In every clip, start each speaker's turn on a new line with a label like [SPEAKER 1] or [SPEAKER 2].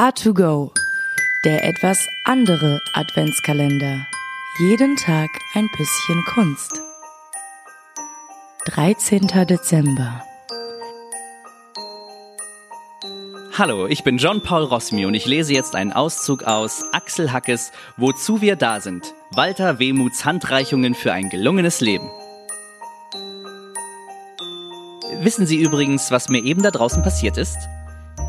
[SPEAKER 1] A2Go, der etwas andere Adventskalender. Jeden Tag ein bisschen Kunst. 13. Dezember.
[SPEAKER 2] Hallo, ich bin John Paul Rossmi und ich lese jetzt einen Auszug aus Axel Hackes Wozu wir da sind. Walter Wehmuts Handreichungen für ein gelungenes Leben. Wissen Sie übrigens, was mir eben da draußen passiert ist?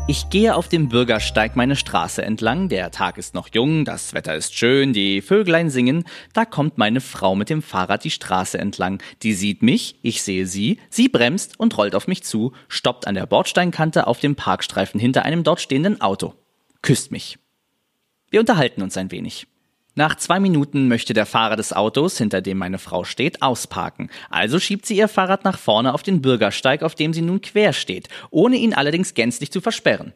[SPEAKER 2] Ich gehe auf dem Bürgersteig meine Straße entlang, der Tag ist noch jung, das Wetter ist schön, die Vöglein singen, da kommt meine Frau mit dem Fahrrad die Straße entlang, die sieht mich, ich sehe sie, sie bremst und rollt auf mich zu, stoppt an der Bordsteinkante auf dem Parkstreifen hinter einem dort stehenden Auto, küsst mich. Wir unterhalten uns ein wenig. Nach zwei Minuten möchte der Fahrer des Autos, hinter dem meine Frau steht, ausparken. Also schiebt sie ihr Fahrrad nach vorne auf den Bürgersteig, auf dem sie nun quer steht, ohne ihn allerdings gänzlich zu versperren.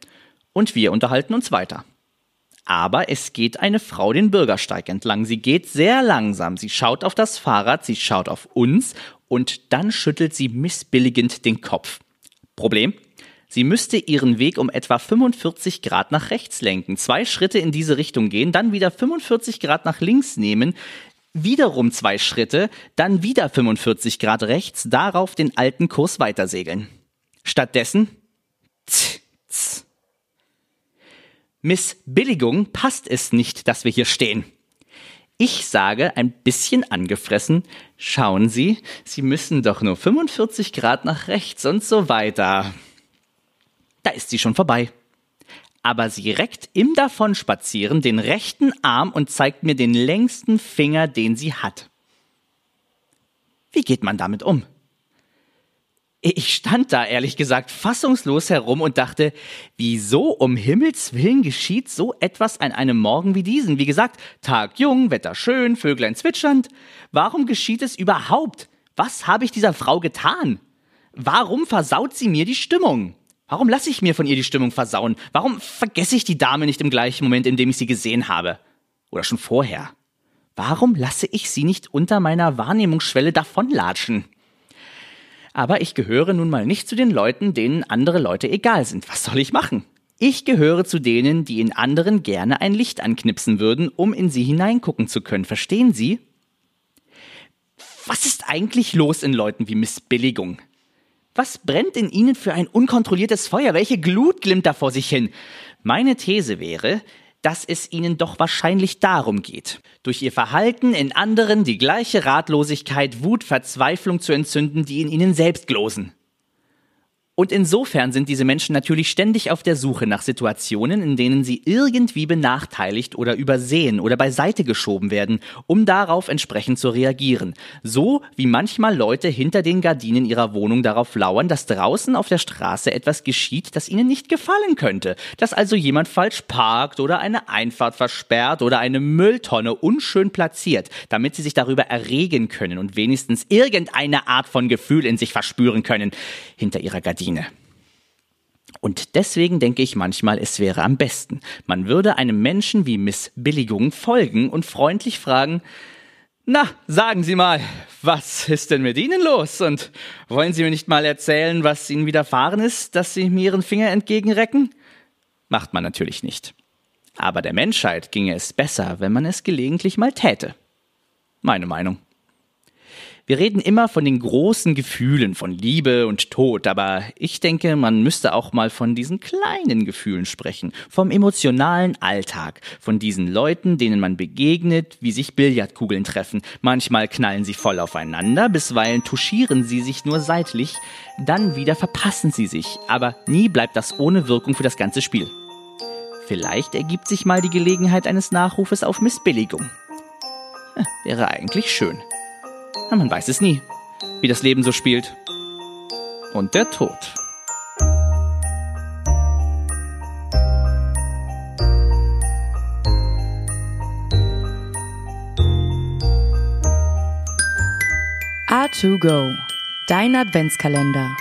[SPEAKER 2] Und wir unterhalten uns weiter. Aber es geht eine Frau den Bürgersteig entlang. Sie geht sehr langsam. Sie schaut auf das Fahrrad, sie schaut auf uns und dann schüttelt sie missbilligend den Kopf. Problem? Sie müsste ihren Weg um etwa 45 Grad nach rechts lenken, zwei Schritte in diese Richtung gehen, dann wieder 45 Grad nach links nehmen, wiederum zwei Schritte, dann wieder 45 Grad rechts, darauf den alten Kurs weitersegeln. Stattdessen tz, tz. Miss Billigung passt es nicht, dass wir hier stehen. Ich sage, ein bisschen angefressen, schauen Sie, Sie müssen doch nur 45 Grad nach rechts und so weiter da ist sie schon vorbei. Aber sie reckt im Davonspazieren den rechten Arm und zeigt mir den längsten Finger, den sie hat. Wie geht man damit um? Ich stand da ehrlich gesagt fassungslos herum und dachte, wieso um Himmels willen geschieht so etwas an einem Morgen wie diesen? Wie gesagt, Tag jung, Wetter schön, Vöglein zwitschernd. Warum geschieht es überhaupt? Was habe ich dieser Frau getan? Warum versaut sie mir die Stimmung? Warum lasse ich mir von ihr die Stimmung versauen? Warum vergesse ich die Dame nicht im gleichen Moment, in dem ich sie gesehen habe? Oder schon vorher? Warum lasse ich sie nicht unter meiner Wahrnehmungsschwelle davonlatschen? Aber ich gehöre nun mal nicht zu den Leuten, denen andere Leute egal sind. Was soll ich machen? Ich gehöre zu denen, die in anderen gerne ein Licht anknipsen würden, um in sie hineingucken zu können. Verstehen Sie? Was ist eigentlich los in Leuten wie Missbilligung? Was brennt in ihnen für ein unkontrolliertes Feuer? Welche Glut glimmt da vor sich hin? Meine These wäre, dass es ihnen doch wahrscheinlich darum geht, durch ihr Verhalten in anderen die gleiche Ratlosigkeit, Wut, Verzweiflung zu entzünden, die in ihnen selbst glosen. Und insofern sind diese Menschen natürlich ständig auf der Suche nach Situationen, in denen sie irgendwie benachteiligt oder übersehen oder beiseite geschoben werden, um darauf entsprechend zu reagieren. So wie manchmal Leute hinter den Gardinen ihrer Wohnung darauf lauern, dass draußen auf der Straße etwas geschieht, das ihnen nicht gefallen könnte. Dass also jemand falsch parkt oder eine Einfahrt versperrt oder eine Mülltonne unschön platziert, damit sie sich darüber erregen können und wenigstens irgendeine Art von Gefühl in sich verspüren können hinter ihrer Gardine. Routine. Und deswegen denke ich manchmal, es wäre am besten, man würde einem Menschen wie Miss Billigung folgen und freundlich fragen, na, sagen Sie mal, was ist denn mit Ihnen los? Und wollen Sie mir nicht mal erzählen, was Ihnen widerfahren ist, dass Sie mir Ihren Finger entgegenrecken? Macht man natürlich nicht. Aber der Menschheit ginge es besser, wenn man es gelegentlich mal täte. Meine Meinung. Wir reden immer von den großen Gefühlen von Liebe und Tod, aber ich denke, man müsste auch mal von diesen kleinen Gefühlen sprechen, vom emotionalen Alltag, von diesen Leuten, denen man begegnet, wie sich Billardkugeln treffen. Manchmal knallen sie voll aufeinander, bisweilen touchieren sie sich nur seitlich, dann wieder verpassen sie sich, aber nie bleibt das ohne Wirkung für das ganze Spiel. Vielleicht ergibt sich mal die Gelegenheit eines Nachrufes auf Missbilligung. Wäre eigentlich schön. Na, man weiß es nie, wie das Leben so spielt. Und der Tod.
[SPEAKER 1] A2Go, dein Adventskalender.